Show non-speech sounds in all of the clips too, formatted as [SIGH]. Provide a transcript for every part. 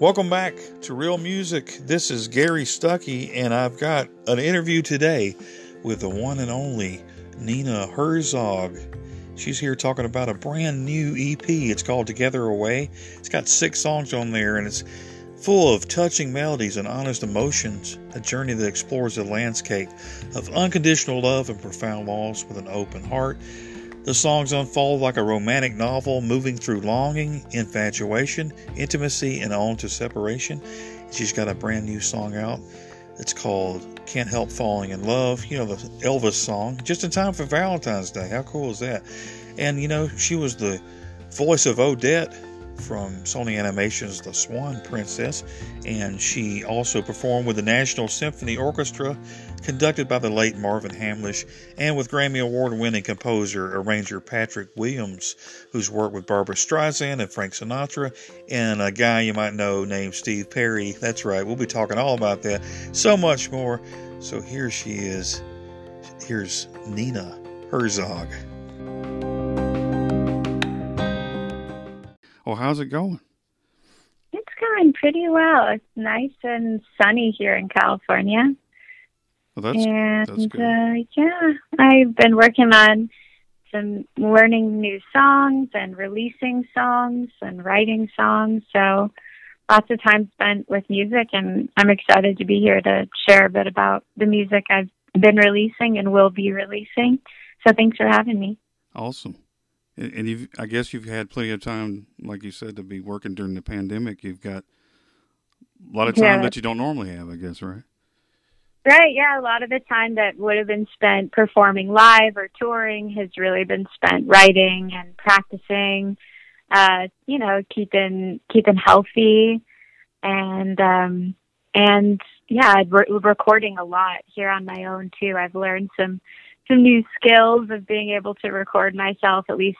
Welcome back to Real Music. This is Gary Stuckey, and I've got an interview today with the one and only Nina Herzog. She's here talking about a brand new EP. It's called Together Away. It's got six songs on there, and it's full of touching melodies and honest emotions. A journey that explores the landscape of unconditional love and profound loss with an open heart. The songs unfold like a romantic novel, moving through longing, infatuation, intimacy, and on to separation. She's got a brand new song out. It's called Can't Help Falling in Love. You know, the Elvis song, just in time for Valentine's Day. How cool is that? And, you know, she was the voice of Odette from Sony Animation's The Swan Princess, and she also performed with the National Symphony Orchestra, conducted by the late Marvin Hamlisch, and with Grammy Award winning composer, arranger Patrick Williams, who's worked with Barbra Streisand and Frank Sinatra, and a guy you might know named Steve Perry. That's right, we'll be talking all about that, so much more. So here she is. Here's Nina Herzog. Well, how's it going? It's going pretty well. It's nice and sunny here in California. Well, that's, and that's good. Uh, yeah, I've been working on some learning new songs and releasing songs and writing songs. So lots of time spent with music, and I'm excited to be here to share a bit about the music I've been releasing and will be releasing. So thanks for having me. Awesome. And you've, I guess you've had plenty of time, like you said, to be working during the pandemic. You've got a lot of time Yeah. that you don't normally have, I guess, right? Right, yeah. A lot of the time that would have been spent performing live or touring has really been spent writing and practicing, uh, you know, keeping keeping healthy and um and yeah, re- recording a lot here on my own too. I've learned some some new skills of being able to record myself, at least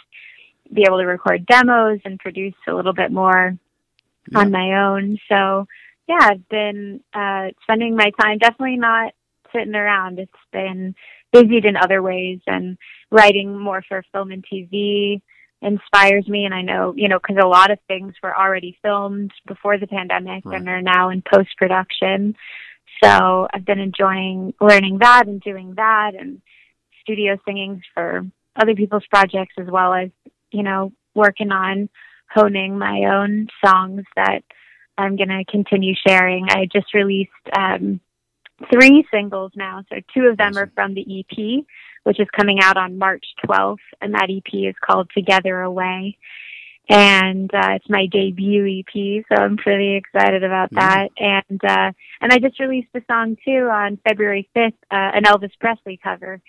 be able to record demos and produce a little bit more Yeah. on my own. So yeah, I've been uh, spending my time definitely not sitting around. It's been busied in other ways, and writing more for film and TV inspires me. And I know, you know, because a lot of things were already filmed before the pandemic Right. and are now in post production. So I've been enjoying learning that and doing that, and studio singing for other people's projects as well as, you know, working on honing my own songs that I'm going to continue sharing. I just released um, three singles now. So two of them are from the EP, which is coming out on March 12th. And that EP is called Together Away. And uh, it's my debut EP, so I'm pretty excited about that. And uh, and I just released a song too on February 5th, uh, an Elvis Presley cover.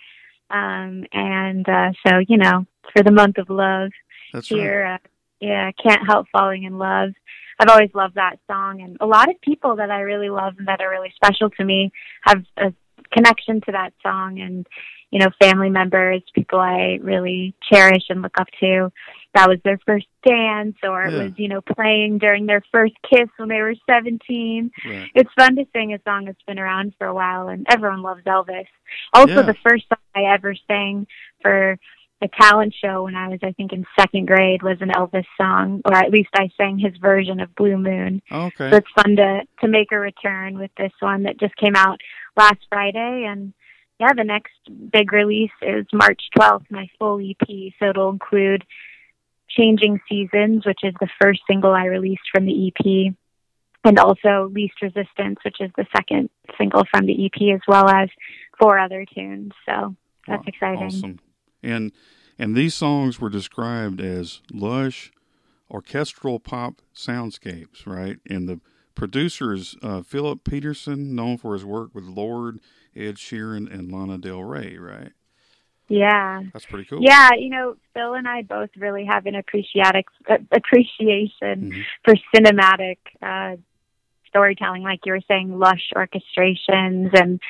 Um, and uh, so you know, for the month of love, That's right. here. Uh, yeah, can't help falling in love. I've always loved that song, and a lot of people that I really love and that are really special to me have a connection to that song, and you know, family members, people I really cherish and look up to. That was their first dance, or it was you know playing during their first kiss when they were seventeen. Right. It's fun to sing a song that's been around for a while, and everyone loves Elvis. Also, Yeah. the first song I ever sang for a talent show when I was, I think, in second grade was an Elvis song, or at least I sang his version of Blue Moon. Okay. So it's fun to to make a return with this one that just came out last Friday, and yeah, the next big release is March 12th, my full EP. So it'll include Changing Seasons, which is the first single I released from the EP, and also Least Resistance, which is the second single from the EP, as well as four other tunes. So that's Wow, exciting. Awesome. And and these songs were described as lush, orchestral pop soundscapes, right? And the producer is uh, Philip Peterson, known for his work with Lorde, Ed Sheeran, and Lana Del Rey, right? Yeah. That's pretty cool. Yeah, you know, Phil and I both really have an appreciatic uh, appreciation Mhm. for cinematic uh, storytelling, like you were saying, lush orchestrations, and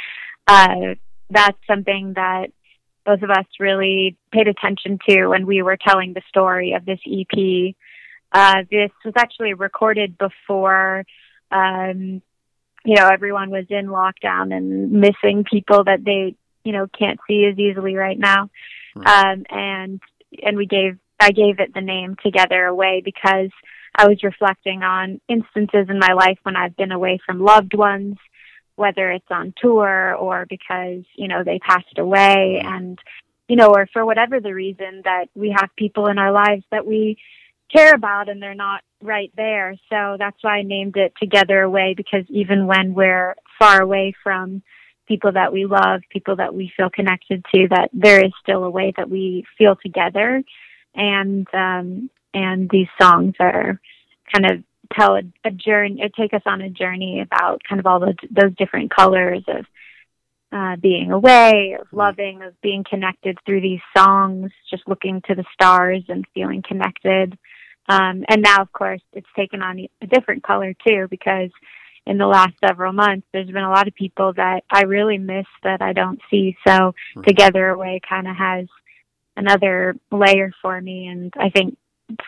uh, that's something that both of us really paid attention to when we were telling the story of this EP. Uh, this was actually recorded before, um, you know, everyone was in lockdown and missing people that they, you know, can't see as easily right now. Right. Um, and and we gave I gave it the name Together Away because I was reflecting on instances in my life when I've been away from loved ones, whether it's on tour or because, you know, they passed away and, you know, or for whatever the reason that we have people in our lives that we care about and they're not right there. So that's why I named it Together Away because even when we're far away from people that we love, people that we feel connected to, that there is still a way that we feel together. And um, and these songs are kind of tell a, a journey, take us on a journey about kind of all those those different colors of uh, being away, of loving, of being connected through these songs, just looking to the stars and feeling connected. Um, and now, of course, it's taken on a different color too because in the last several months, there's been a lot of people that I really miss that I don't see. So right. Together Away kind of has another layer for me. And I think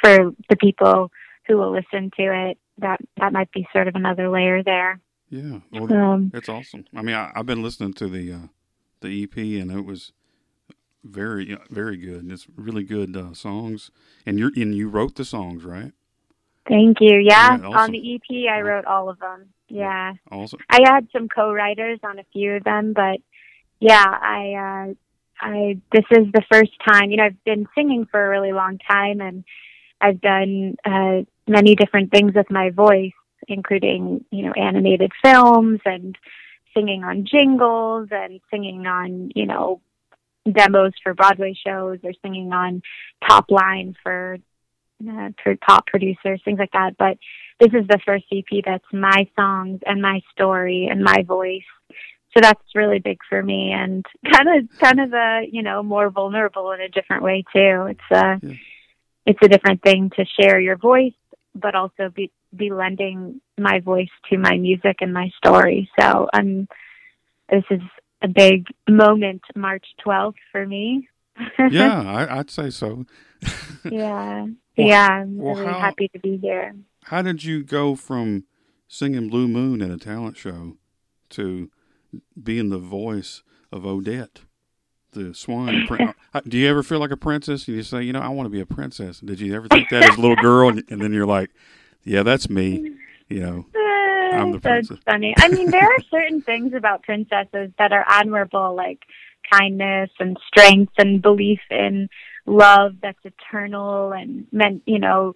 for the people who will listen to it, that, that might be sort of another layer there. Yeah. Well, um, that's awesome. I mean, I, have been listening to the, uh, the EP and it was very, very good. And It's really good uh, songs. And you're, and you wrote the songs, right? Thank you. Yeah, awesome. on the EP, I wrote all of them. Yeah. Awesome. I had some co-writers on a few of them, but yeah, I, uh, I, this is the first time, you know, I've been singing for a really long time and I've done, uh, many different things with my voice, including, you know, animated films and singing on jingles and singing on, you know, demos for Broadway shows or singing on top line for uh, top producers, things like that. But this is the first EP that's my songs and my story and my voice. So that's really big for me and [LAUGHS] kind of kind of a you know more vulnerable in a different way too. It's a yeah. it's a different thing to share your voice, but also be be lending my voice to my music and my story. So I'm this is a big moment, March 12th for me. Yeah, [LAUGHS] I, would say so. [LAUGHS] yeah, well, yeah, I'm well, really how, happy to be here. How did you go from singing Blue Moon at a talent show to being the voice of Odette, the swan? [LAUGHS] Uh, do you ever feel like a princess? And you say, you know, I want to be a princess. Did you ever think that as a little girl? And, and then you're like, yeah, that's me. You know. I'm the That's princess. funny. I mean, there are certain things about princesses that are admirable, like kindness and strength and belief in love that's eternal and meant, you know,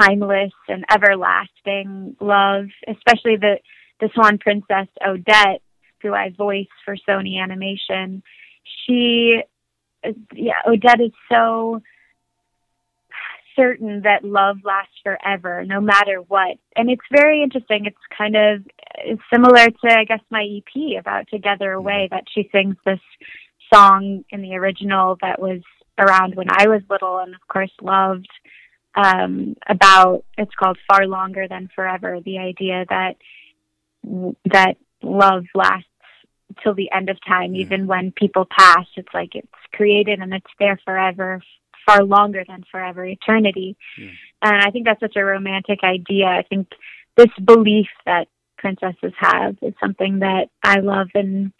timeless and everlasting love. Especially the the Swan Princess Odette, who I voice for Sony Animation. She, yeah, Odette is so certain that love lasts forever, no matter what. And it's very interesting. It's kind of similar to, I guess, my EP about Together Away, mm-hmm. that she sings this song in the original that was around when I was little and, of course, loved. Um, about it's called Far Longer Than Forever. The idea that that love lasts till the end of time, mm-hmm. even when people pass. It's like it's created and it's there forever far longer than forever, eternity. Yeah. And I think that's such a romantic idea. I think this belief that princesses have is something that I love and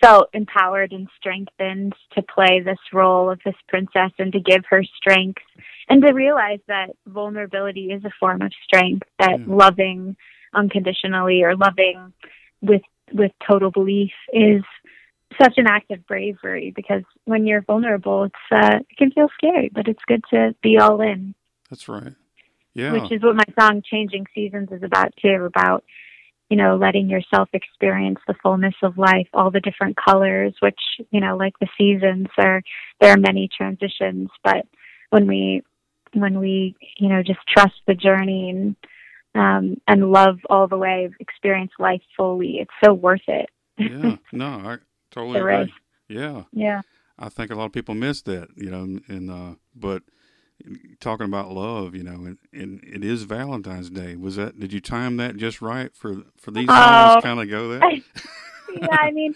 felt empowered and strengthened to play this role of this princess and to give her strength and to realize that vulnerability is a form of strength that yeah. loving unconditionally or loving with with total belief is such an act of bravery because when you're vulnerable, it's uh, it can feel scary, but it's good to be all in. That's right. Yeah. Which is what my song "Changing Seasons" is about too. About you know letting yourself experience the fullness of life, all the different colors. Which you know, like the seasons, are there are many transitions, but when we when we you know just trust the journey and um, and love all the way, experience life fully, it's so worth it. yeah. [LAUGHS] No, I Totally. Yeah. Yeah. I think a lot of people miss that, you know, and, uh, but talking about love, you know, and, and it is Valentine's Day. Was that, did you time that just right for, for these songs oh, kind of go [LAUGHS] there? yeah. I mean,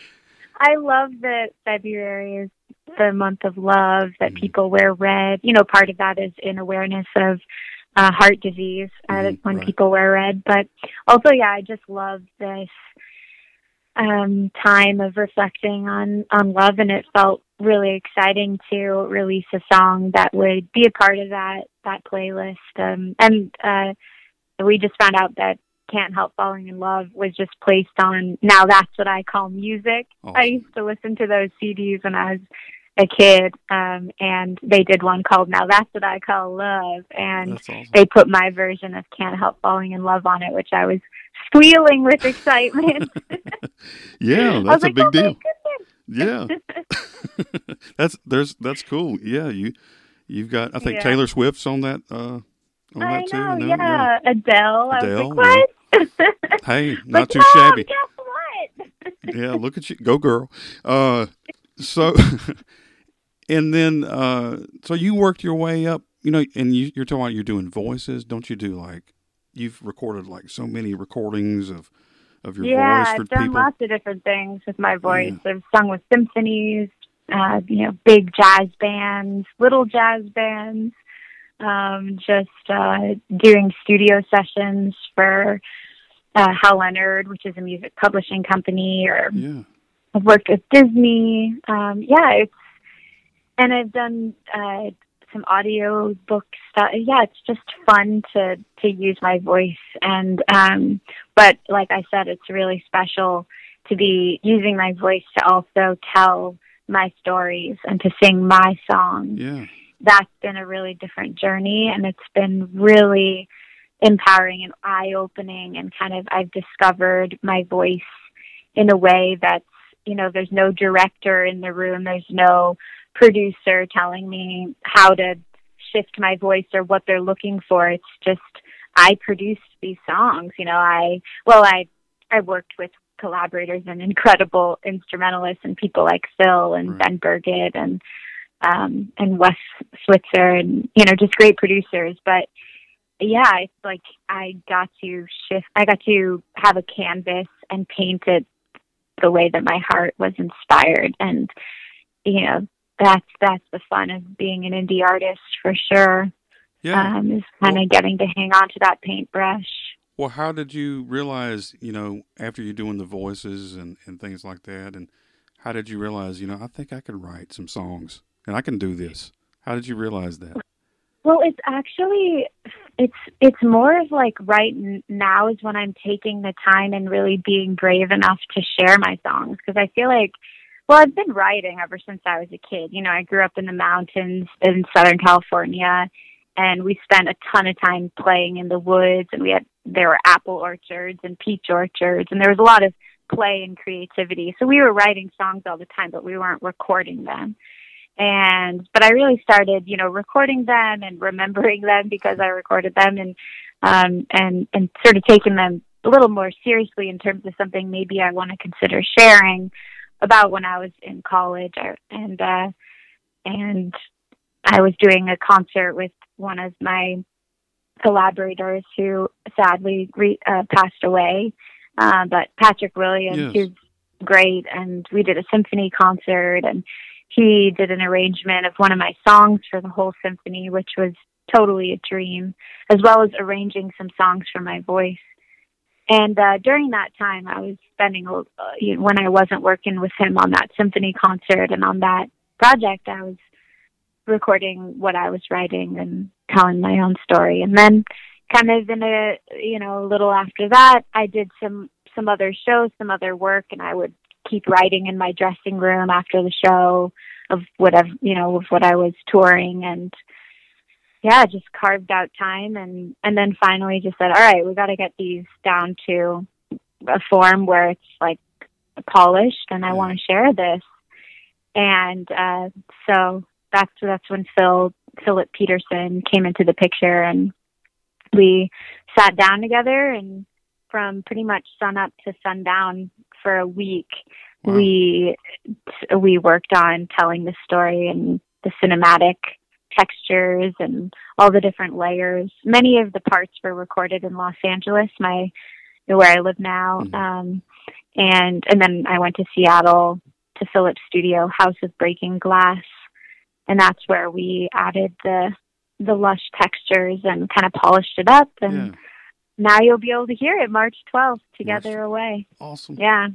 I love that February is the month of love, that mm-hmm. people wear red. You know, part of that is in awareness of uh, heart disease uh, mm-hmm, when right. people wear red. But also, yeah, I just love this um, time of reflecting on on love, and it felt really exciting to release a song that would be a part of that that playlist. Um, and uh, we just found out that "Can't Help Falling in Love" was just placed on. Now that's what I call music. Awesome. I used to listen to those CDs when I was a kid, um, and they did one called "Now That's What I Call Love," and awesome. they put my version of "Can't Help Falling in Love" on it, which I was squealing with excitement. [LAUGHS] yeah, that's a like, big "Oh deal. Yeah, [LAUGHS] [LAUGHS] that's there's that's cool. Yeah, you you've got I think Yeah. Taylor Swift's on that uh on I that too. know, No? yeah. Adele. I Adele, was like, what? Hey, not too Mom, shabby. Guess what? yeah, look at you, go girl. Uh, so, and then uh, so you worked your way up, you know, and you, you're talking about you're doing voices. Don't you do like you've recorded like so many recordings of of your yeah, voice for I've done people? lots of different things with my voice. I've sung with symphonies, uh, you know, big jazz bands, little jazz bands, um, just uh, doing studio sessions for uh, Hal Leonard, which is a music publishing company, or Yeah, I've worked with Disney. Um, yeah, it's and I've done uh, some audio book stuff. Yeah, it's just fun to to use my voice, and um, but like I said, it's really special to be using my voice to also tell my stories and to sing my songs yeah, that's been a really different journey and it's been really empowering and eye opening and kind of I've discovered my voice in a way that's you know there's no director in the room there's no producer telling me how to shift my voice or what they're looking for it's just I produced these songs you know I well I I worked with collaborators and incredible instrumentalists and people like Phil and. Ben Burgett and um, and Wes Switzer and you know just great producers. But yeah, it's like I got to shift. I got to have a canvas and paint it the way that my heart was inspired, and you know that's that's the fun of being an indie artist for sure. yeah. Um, is kind of getting to hang on to that paintbrush. Well, how did you realize, you know, after you're doing the voices and, and things like that, and how did you realize, you know, I think I could write some songs and I can do this? How did you realize that? Well, it's actually it's it's more of like right now is when I'm taking the time and really being brave enough to share my songs because I feel like well, I've been writing ever since I was a kid. You know, I grew up in the mountains in Southern California and we spent a ton of time playing in the woods and we had there were apple orchards and peach orchards and there was a lot of play and creativity. So we were writing songs all the time, but we weren't recording them and but I really started, you know, recording them and remembering [LAUGHS] them because I recorded them and um and and sort of taking them a little more seriously in terms of something maybe I want to consider sharing about when I was in college and uh and I was doing a concert with one of my collaborators who sadly re- uh, passed away uh, but Patrick Williams Yes. who's great and we did a symphony concert and he did an arrangement of one of my songs for the whole symphony, which was totally a dream, as well as arranging some songs for my voice. And uh, during that time, I was spending, uh, you know, when I wasn't working with him on that symphony concert and on that project, I was recording what I was writing and telling my own story. And then, kind of in a, you know, a little after that, I did some some other shows, some other work, and I would keep writing in my dressing room after the show of whatever you know of what I was touring and yeah just carved out time and and then finally just said all right we got to get these down to a form where it's like polished and I want to share this and uh so that's that's when Phil Philip Peterson came into the picture and we sat down together and from pretty much sun up to sundown for a week Wow. we we worked on telling the story and the cinematic textures and all the different layers. Many of the parts were recorded in Los Angeles, my where I live now. Mhm. Um, and and then I went to Seattle to Philip's studio, House of Breaking Glass, and that's where we added the the lush textures and kind of polished it up. And yeah, now you'll be able to hear it March 12th, Together March- Away. awesome. Yeah,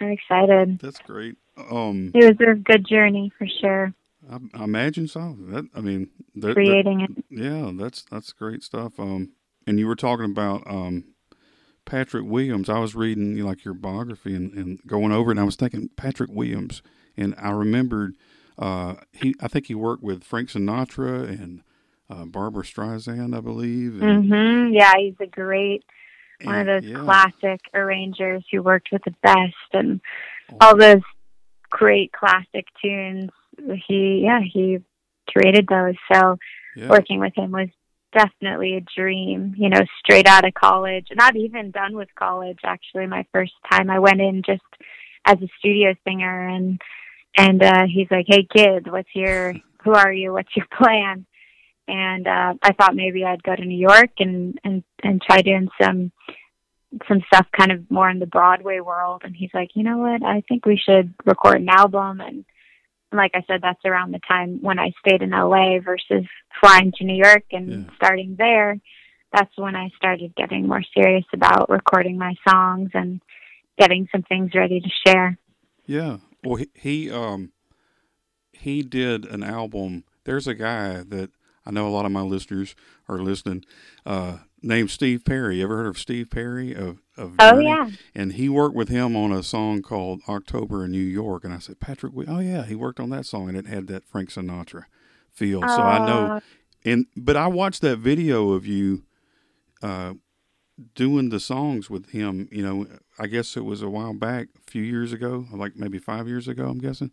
I'm excited. That's great. Um, it was a good journey for sure. I, I imagine so. That I mean, that, creating that, it. Yeah, that's that's great stuff. Um, and you were talking about um, Patrick Williams. I was reading you know, like your biography and, and going over it, and I was thinking Patrick Williams, and I remembered uh, he. I think he worked with Frank Sinatra and uh, Barbra Streisand, I believe. And, mm-hmm. Yeah, he's a great one of those yeah. classic arrangers who worked with the best and oh. all those great classic tunes. He, yeah, he created those. So yeah. working with him was definitely a dream, you know, straight out of college, not even done with college. Actually, my first time I went in just as a studio singer and, and, uh, he's like, Hey kid, what's your, [LAUGHS] who are you? What's your plan? and uh, I thought maybe I'd go to New York and and and try doing some some stuff kind of more in the Broadway world. And he's like, you know what? I think we should record an album. And, and like I said, that's around the time when I stayed in LA versus flying to New York and yeah. starting there. That's when I started getting more serious about recording my songs and getting some things ready to share. Yeah. Well, he, he um he did an album. There's a guy that I know a lot of my listeners are listening. Uh, named Steve Perry. You ever heard of Steve Perry of, of Oh yeah. And he worked with him on a song called October in New York. And I said, Patrick, oh yeah, he worked on that song, and it had that Frank Sinatra feel. Uh, so I know. And but I watched that video of you uh, doing the songs with him. You know, I guess it was a while back, a few years ago, like maybe five years ago. I'm guessing.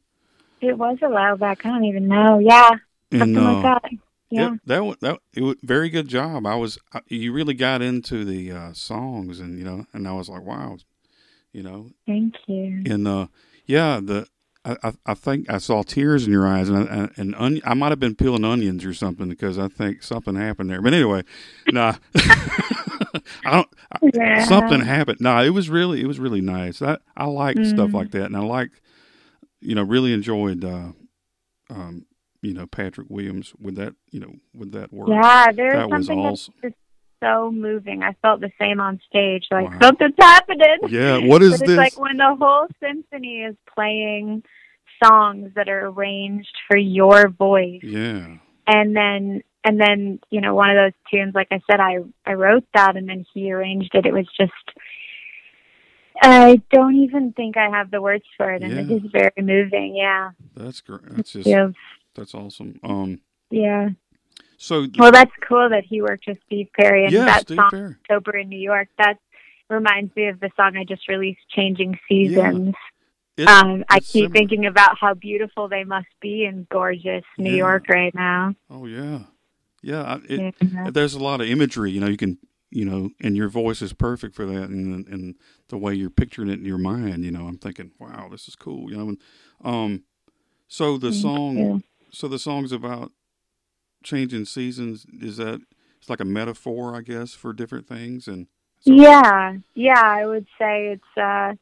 It was a while back. I don't even know. Yeah, something and, uh, like that. Yeah, it, that that it was very good job. I was you really got into the uh, songs, and you know, and I was like, wow, you know. Thank you. And uh, yeah, the I, I think I saw tears in your eyes, and I, and onion, I might have been peeling onions or something because I think something happened there. But anyway, nah, [LAUGHS] I don't. Yeah. Something happened. Nah, it was really it was really nice. I I like mm. stuff like that, and I like, you know, really enjoyed. Uh, um, you know Patrick Williams with that you know with that work. Yeah, there's that something was awesome. that's so moving. I felt the same on stage, like wow. something's happening. Yeah, what is this? It's like when the whole symphony is playing songs that are arranged for your voice. Yeah. And then and then you know one of those tunes, like I said, I I wrote that and then he arranged it. It was just. I don't even think I have the words for it, and yeah. it is very moving. Yeah, that's great. That's just. That's awesome. Um, yeah. So well, that's cool that he worked with Steve Perry and yeah, that Steve song Perry. "October in New York." That reminds me of the song I just released, "Changing Seasons." Yeah. It, um, I keep similar. thinking about how beautiful they must be in gorgeous New yeah. York right now. Oh yeah, yeah. It, yeah. There's a lot of imagery. You know, you can you know, and your voice is perfect for that, and and the way you're picturing it in your mind. You know, I'm thinking, wow, this is cool. You know, and um, so the song so the song's about changing seasons. Is that it's like a metaphor, I guess, for different things and. Yeah, yeah, I would say it's uh,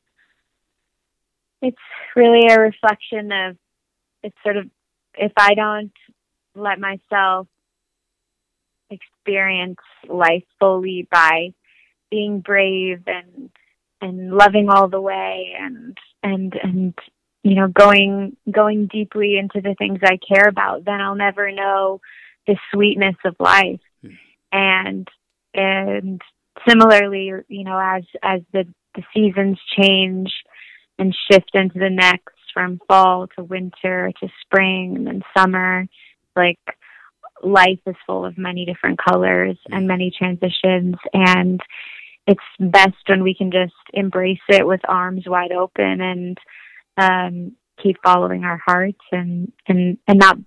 it's really a reflection of it's sort of if I don't let myself experience life fully by being brave and and loving all the way and and and you know going going deeply into the things i care about then i'll never know the sweetness of life mm. and and similarly you know as as the the seasons change and shift into the next from fall to winter to spring and then summer like life is full of many different colors and hmm. many transitions and it's best when we can just embrace it with arms wide open and um, keep following our hearts and and and not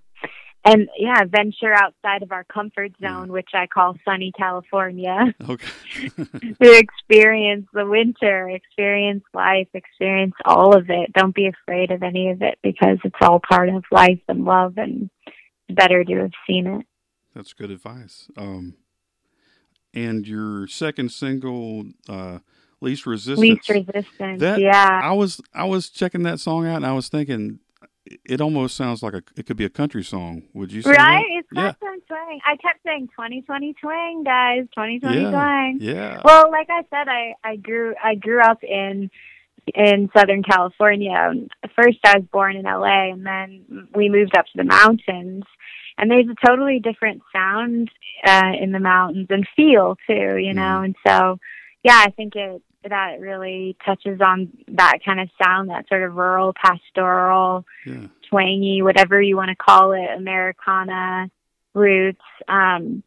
and yeah, venture outside of our comfort zone, which I call sunny California. Okay. [LAUGHS] [LAUGHS] to experience the winter, experience life, experience all of it. Don't be afraid of any of it because it's all part of life and love, and it's better to have seen it. That's good advice. Um, and your second single, uh, least resistance. Least resistance. That, yeah. I was I was checking that song out and I was thinking it almost sounds like a it could be a country song. Would you say Right? That? It's yeah. twang. I kept saying 2020 twang, guys. 2020 yeah. twang. Yeah. Well, like I said, I I grew I grew up in in Southern California. First, I was born in LA, and then we moved up to the mountains. And there's a totally different sound uh, in the mountains and feel too, you know. Mhm. And so, yeah, I think it that really touches on that kind of sound, that sort of rural, pastoral, Yeah. twangy, whatever you want to call it, Americana roots, um,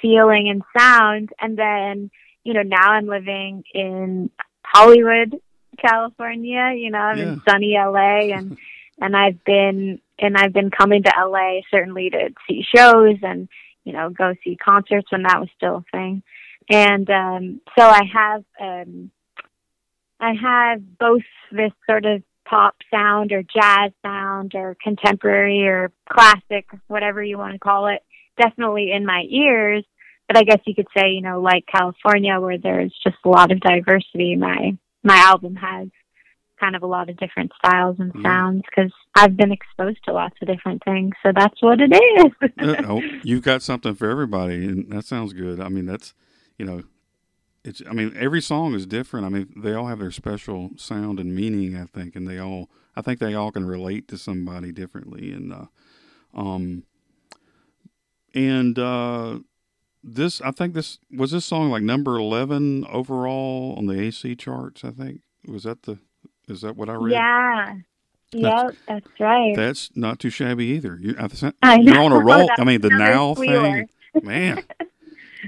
feeling and sound. And then, you know, now I'm living in Hollywood, California. You know, I'm in sunny LA, and [LAUGHS] and I've been and I've been coming to LA certainly to see shows and you know go see concerts when that was still a thing. And um, so I have um, I have both this sort of pop sound or jazz sound or contemporary or classic, whatever you want to call it, definitely in my ears. But I guess you could say, you know, like California, where there's just a lot of diversity. My my album has kind of a lot of different styles and sounds because I've been exposed to lots of different things. So that's what it is. Uh, oh, [LAUGHS] you've got something for everybody, and that sounds good. I mean, that's you know, it's. I mean, every song is different. I mean, they all have their special sound and meaning. I think, and they all. I think they all can relate to somebody differently, and uh, um, and uh, this. I think this was this song like number eleven overall on the AC charts. I think was that the. Is that what I read? yeah. Yep, that's right. That's not too shabby either. You, I, I you're on a [LAUGHS] roll. I mean, the now thing, man. [LAUGHS]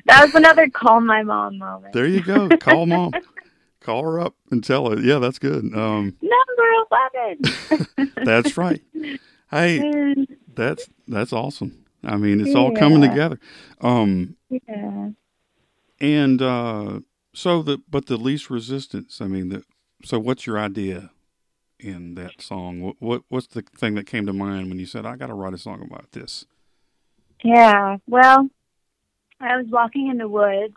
That was another call my mom moment. There you go. Call mom. [LAUGHS] Call her up and tell her. Yeah, that's good. Um, Number 11. [LAUGHS] that's right. Hey, [LAUGHS] that's that's awesome. I mean, it's all coming together. Um, yeah. and uh, so the but the least resistance. I mean, the so what's your idea in that song? What, what what's the thing that came to mind when you said I got to write a song about this? Yeah. Well, I was walking in the woods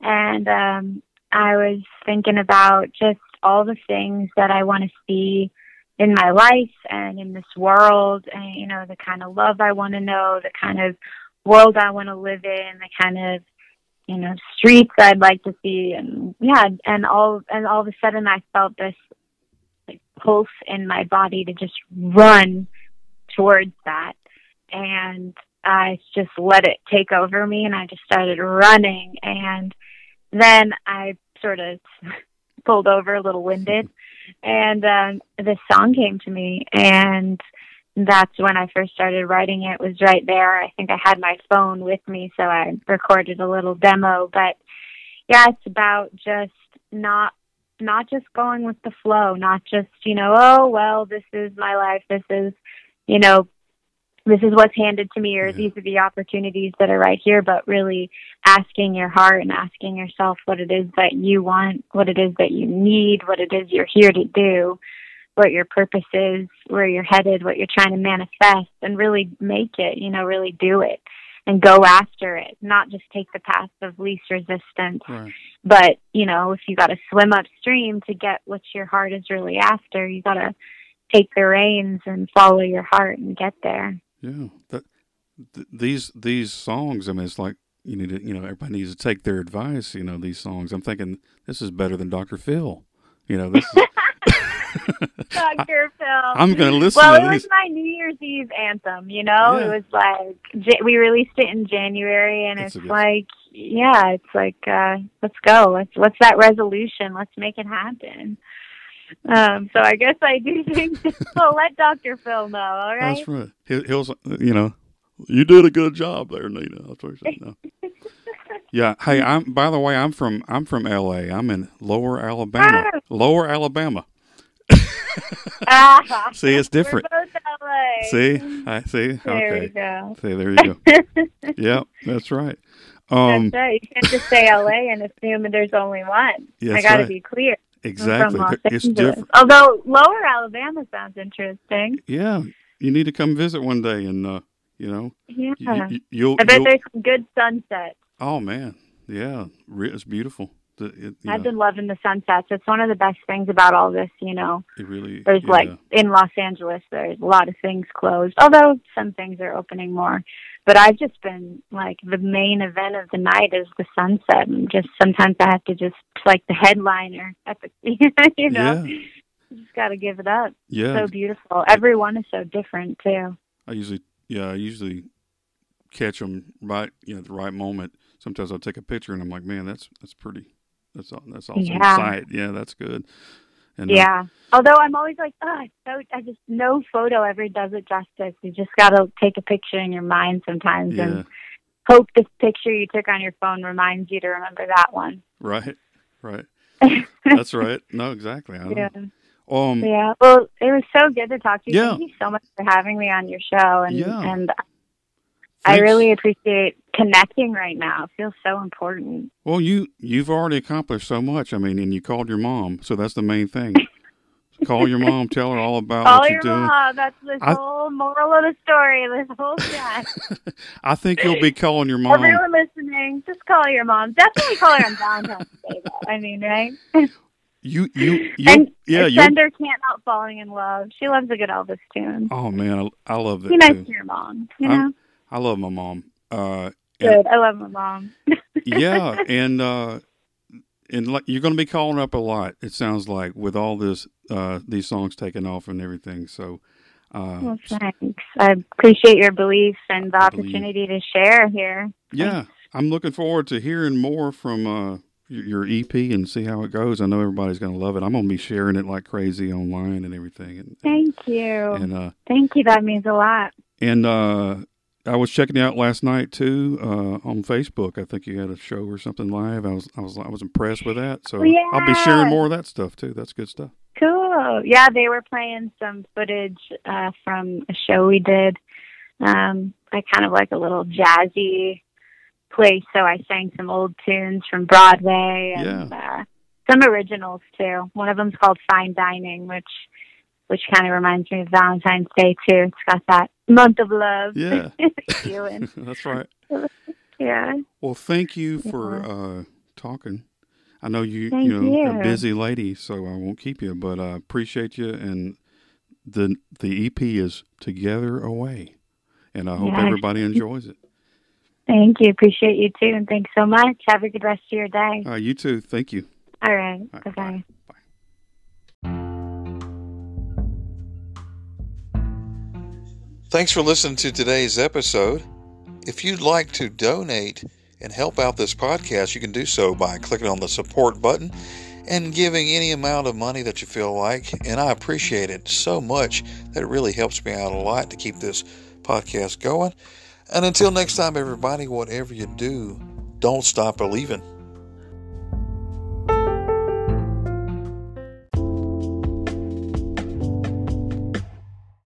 and um I was thinking about just all the things that I want to see in my life and in this world and you know the kind of love I want to know, the kind of world I want to live in, the kind of you know streets I'd like to see and yeah and all and all of a sudden I felt this like pulse in my body to just run towards that. And I just let it take over me and I just started running and then I sort of [LAUGHS] pulled over a little winded and um this song came to me and that's when I first started writing it was right there. I think I had my phone with me so I recorded a little demo but yeah it's about just not not just going with the flow, not just, you know, oh well this is my life, this is you know, this is what's handed to me or Yeah. these are the opportunities that are right here but really asking your heart and asking yourself what it is that you want what it is that you need what it is you're here to do what your purpose is where you're headed what you're trying to manifest and really make it you know really do it and go after it not just take the path of least resistance Right. but you know if you got to swim upstream to get what your heart is really after you got to take the reins and follow your heart and get there Yeah, that th- these these songs. I mean, it's like you need to, you know, everybody needs to take their advice. You know, these songs. I'm thinking this is better than Dr. Phil. You know, this. Is, [LAUGHS] [LAUGHS] Dr. Phil. I'm going to listen well, to it was my New Year's Eve anthem. You know, Yeah. it was like we released it in January, and That's it's like, yeah, it's like, uh let's go. Let's what's that resolution? Let's make it happen. Um, so I guess I do [LAUGHS] think well, let Dr. Phil know. All right. That's right. He, he'll, you know, you did a good job there, Nina. What he said. No. [LAUGHS] Yeah. Hey, I'm. By the way, I'm from. I'm from L.A. I'm in Lower Alabama. Ah. Lower Alabama. Ah, [LAUGHS] See, it's different. We're both LA. See, I see. There Okay. go. See, there you go. yep, that's right. Um, That's right. You can't just say LA and assume there's only one. I got to right. be clear. Exactly. It's different. Although Lower Alabama sounds interesting. Yeah, you need to come visit one day, and uh, you know, Yeah. you. I bet you'll there's some good sunsets. oh man, yeah, it's beautiful. The, it, I've know, been loving the sunsets. It's one of the best things about all this, you know. it really. There's yeah. like in Los Angeles, there's a lot of things closed, although some things are opening more. But I've just been like the main event of the night is the sunset, and just sometimes I have to just like the headliner at the, [LAUGHS] you know, Yeah. just got to give it up. yeah. So beautiful. Everyone is so different too. I usually, yeah, I usually catch them right, you know, at the right moment. Sometimes I'll take a picture and I'm like, man, that's that's pretty. That's aw- that's awesome Yeah. sight. Yeah, that's good. And uh, Yeah. Although I'm always like, oh, so I just no photo ever does it justice. You just got to take a picture in your mind sometimes yeah, and hope this picture you took on your phone reminds you to remember that one. right, right. [LAUGHS] That's right. No, exactly. Know. yeah. Um, Yeah. Well, it was so good to talk to you. Yeah. Thank you so much for having me on your show and Yeah. and I really appreciate connecting right now. It feels so important. Well, you you've already accomplished so much. I mean, and you called your mom, so that's the main thing. Call your mom, tell her all about Call what you're doing. mom. That's the I- whole moral of the story. This whole chat. [LAUGHS] I think you'll be calling your mom. Everyone listening, just call your mom. Definitely call her on Valentine's Day, though. I mean, right? You you [LAUGHS] you and yeah. Sender can't help falling in love. She loves a good Elvis tune. Oh man, I, I love that Be nice too. to your mom. You I'm- know, I love my mom. Uh, good. I love my mom. [LAUGHS] yeah, and uh, and like you're going to be calling up a lot. It sounds like with all this uh, these songs taking off and everything. So, uh, Well, thanks. I appreciate your beliefs and the opportunity to share here. yeah, I'm looking forward to hearing more from uh, your, your EP and see how it goes. I know everybody's going to love it. I'm going to be sharing it like crazy online and everything. And Thank you. and uh, Thank you. That means a lot. and uh, I was checking you out last night too uh, on Facebook. I think you had a show or something live. I was I was I was impressed with that. So Yeah. I'll be sharing more of that stuff too. That's good stuff. Cool. Yeah, they were playing some footage uh, from a show we did. Um, I kind of like a little jazzy place, so I sang some old tunes from Broadway and uh, some originals too. One of them's called Fine Dining, which which kind of reminds me of Valentine's Day too. It's got that month of love Yeah. [LAUGHS] [LAUGHS] That's right. Yeah. Well, thank you for Yeah. uh, talking. I know you Thank you know you're a busy lady, so I won't keep you. But I appreciate you, and the the EP is Together Away, and I hope Yes. everybody enjoys it. [LAUGHS] Thank you. Appreciate you too, and thanks so much. Have a good rest of your day. Uh, you too. Thank you. All right. All right, bye. bye. Thanks for listening to today's episode. If you'd like to donate and help out this podcast, you can do so by clicking on the support button and giving any amount of money that you feel like. And I appreciate it so much that it really helps me out a lot to keep this podcast going. And until next time, everybody, whatever you do, don't stop believing.